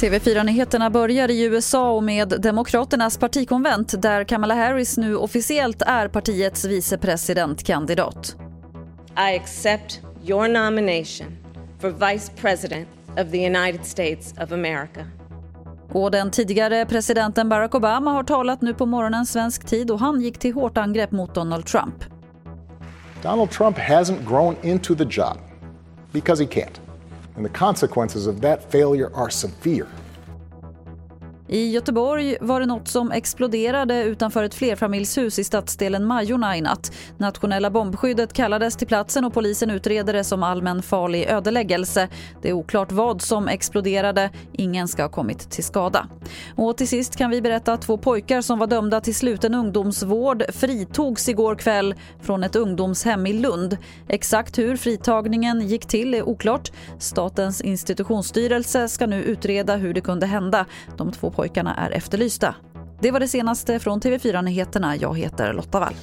TV4-nyheterna börjar i USA och med Demokraternas partikonvent där Kamala Harris nu officiellt är partiets vicepresidentkandidat. I accept your nomination for vice president of the United States of America. Och den tidigare presidenten Barack Obama har talat nu på morgonen svensk tid och han gick till hårt angrepp mot Donald Trump. Donald Trump hasn't grown into the job because he can't. And the consequences of that failure are severe. I Göteborg var det något som exploderade utanför ett flerfamiljshus i stadsdelen Majorna i natt. Nationella bombskyddet kallades till platsen och polisen utreder det som allmän farlig ödeläggelse. Det är oklart vad som exploderade. Ingen ska ha kommit till skada. Och till sist kan vi berätta att två pojkar som var dömda till sluten ungdomsvård fritogs igår kväll från ett ungdomshem i Lund. Exakt hur fritagningen gick till är oklart. Statens institutionsstyrelse ska nu utreda hur det kunde hända. De två pojkarna är efterlysta. Det var det senaste från TV4 Nyheterna. Jag heter Lotta Wall.